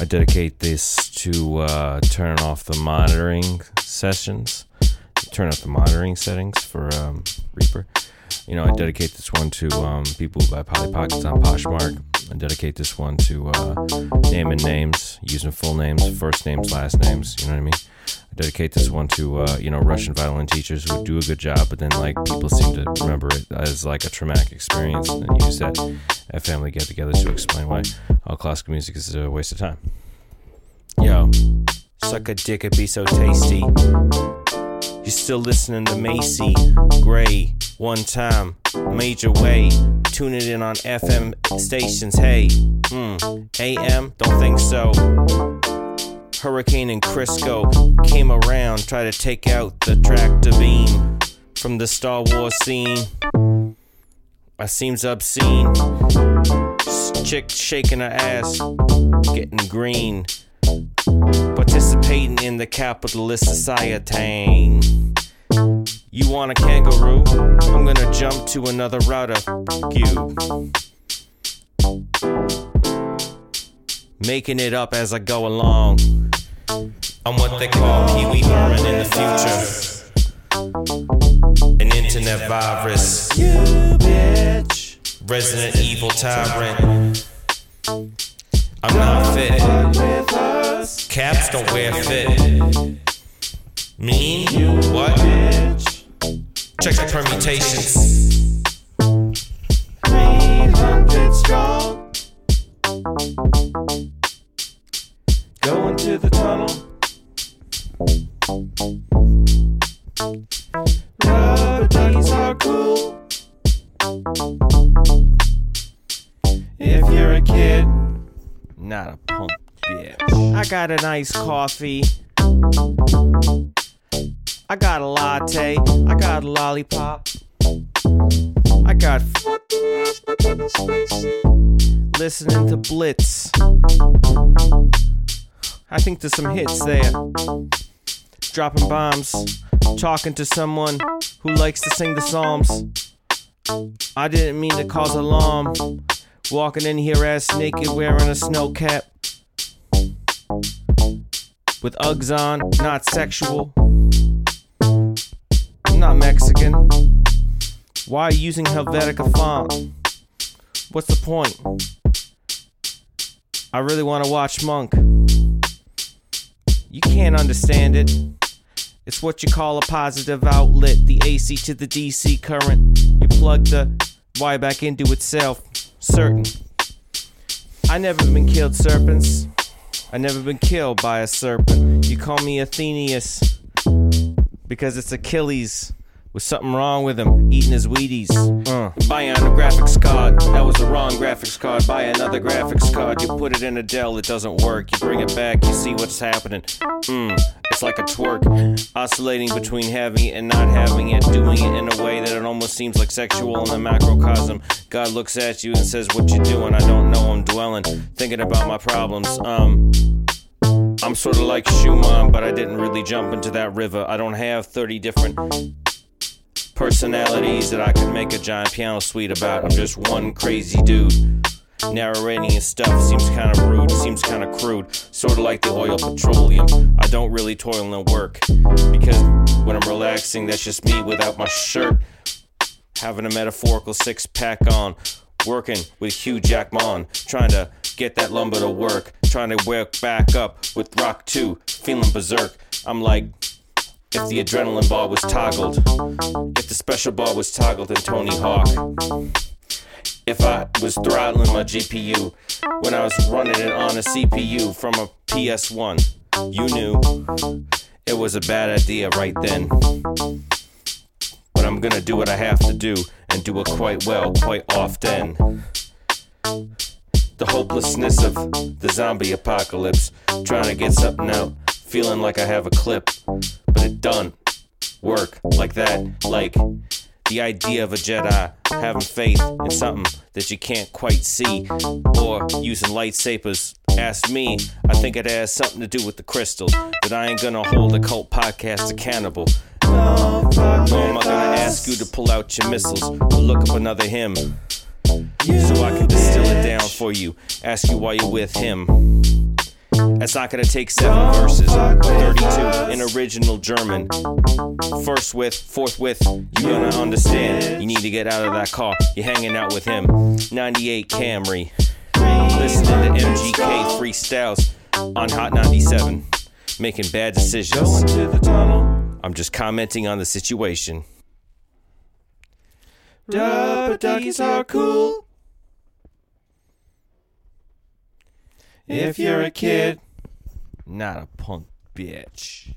I dedicate this to uh, turning off the monitoring sessions, turn off the monitoring settings for um, Reaper. You know, I dedicate this one to um, people who buy Polly Pockets on Poshmark. I dedicate this one to uh, naming names, using full names, first names, last names. You know what I mean? I dedicate this one to uh, you know Russian violin teachers who do a good job, but then like people seem to remember it as like a traumatic experience and use that at family get-togethers to explain why all classical music is a waste of time. Yo, suck a dick, it be so tasty. You're still listening to Macy Gray. One time, major way. Tune it in on FM stations. Hey, mm, AM, don't think so. Hurricane and Crisco came around, tried to take out the tractor beam from the Star Wars scene. I seems obscene. Chick shaking her ass, getting green. Participating in the capitalist society. You want a kangaroo? I'm gonna jump to another router. You. Making it up as I go along. I'm what they call Wee Herman in the future. An internet virus. You bitch. Resident evil tyrant. I'm not fit. Caps don't wear fit. Mean? What? Check the permutations. 300 strong. Going to the tunnel. Rubber duckies are cool. If you're a kid, not a punk bitch. I got a nice coffee. I got a latte. I got a lollipop. I got listening to Blitz. I think there's some hits there. Dropping bombs, talking to someone who likes to sing the Psalms. I didn't mean to cause alarm. Walking in here ass naked, wearing a snow cap. With Uggs on, not sexual. Not Mexican. Why using Helvetica font? What's the point? I really want to watch Monk. You can't understand it. It's what you call a positive outlet, the AC to the DC current. You plug the wire back into itself. Certain. I never been killed serpents. I never been killed by a serpent. You call me Athenius because it's Achilles with something wrong with him eating his Wheaties. Uh. Buy on a graphics card. That was the wrong graphics card. Buy another graphics card. You put it in a Dell, it doesn't work. You bring it back, you see what's happening. Mm. It's like a twerk, oscillating between having it and not having it, doing it in a way that it almost seems like sexual in the macrocosm. God looks at you and says, What you doing? I don't know, I'm dwelling, thinking about my problems. Um, I'm sort of like Schumann, but I didn't really jump into that river. I don't have 30 different personalities that I could make a giant piano suite about. I'm just one crazy dude. Narrating his stuff seems kind of rude, seems kind of crude, sort of like the oil petroleum. I don't really toil and work because when I'm relaxing, that's just me without my shirt. Having a metaphorical six pack on, working with Hugh Jackman, trying to get that lumber to work, trying to work back up with Rock 2, feeling berserk. I'm like, if the adrenaline bar was toggled, if the special bar was toggled in Tony Hawk, if I was throttling my GPU when I was running it on a CPU from a PS1, you knew it was a bad idea right then. But I'm gonna do what I have to do and do it quite well, quite often. The hopelessness of the zombie apocalypse, trying to get something out, feeling like I have a clip, but it done work like that, like the idea of a Jedi having faith in something that you can't quite see, or using lightsabers. Ask me, I think it has something to do with the crystals. But I ain't gonna hold a cult podcast accountable. No, Nor am I gonna ask you to pull out your missiles or look up another hymn. So I can distill it down for you. Ask you why you're with him. That's not gonna take seven verses, 32 in original German. First with, fourth with, You're gonna understand. You need to get out of that car, you're hanging out with him. 98 Camry. Listening to MGK freestyles on Hot 97. Making bad decisions. I'm just commenting on the situation. Rubber duckies are cool. If you're a kid, Not a punk bitch.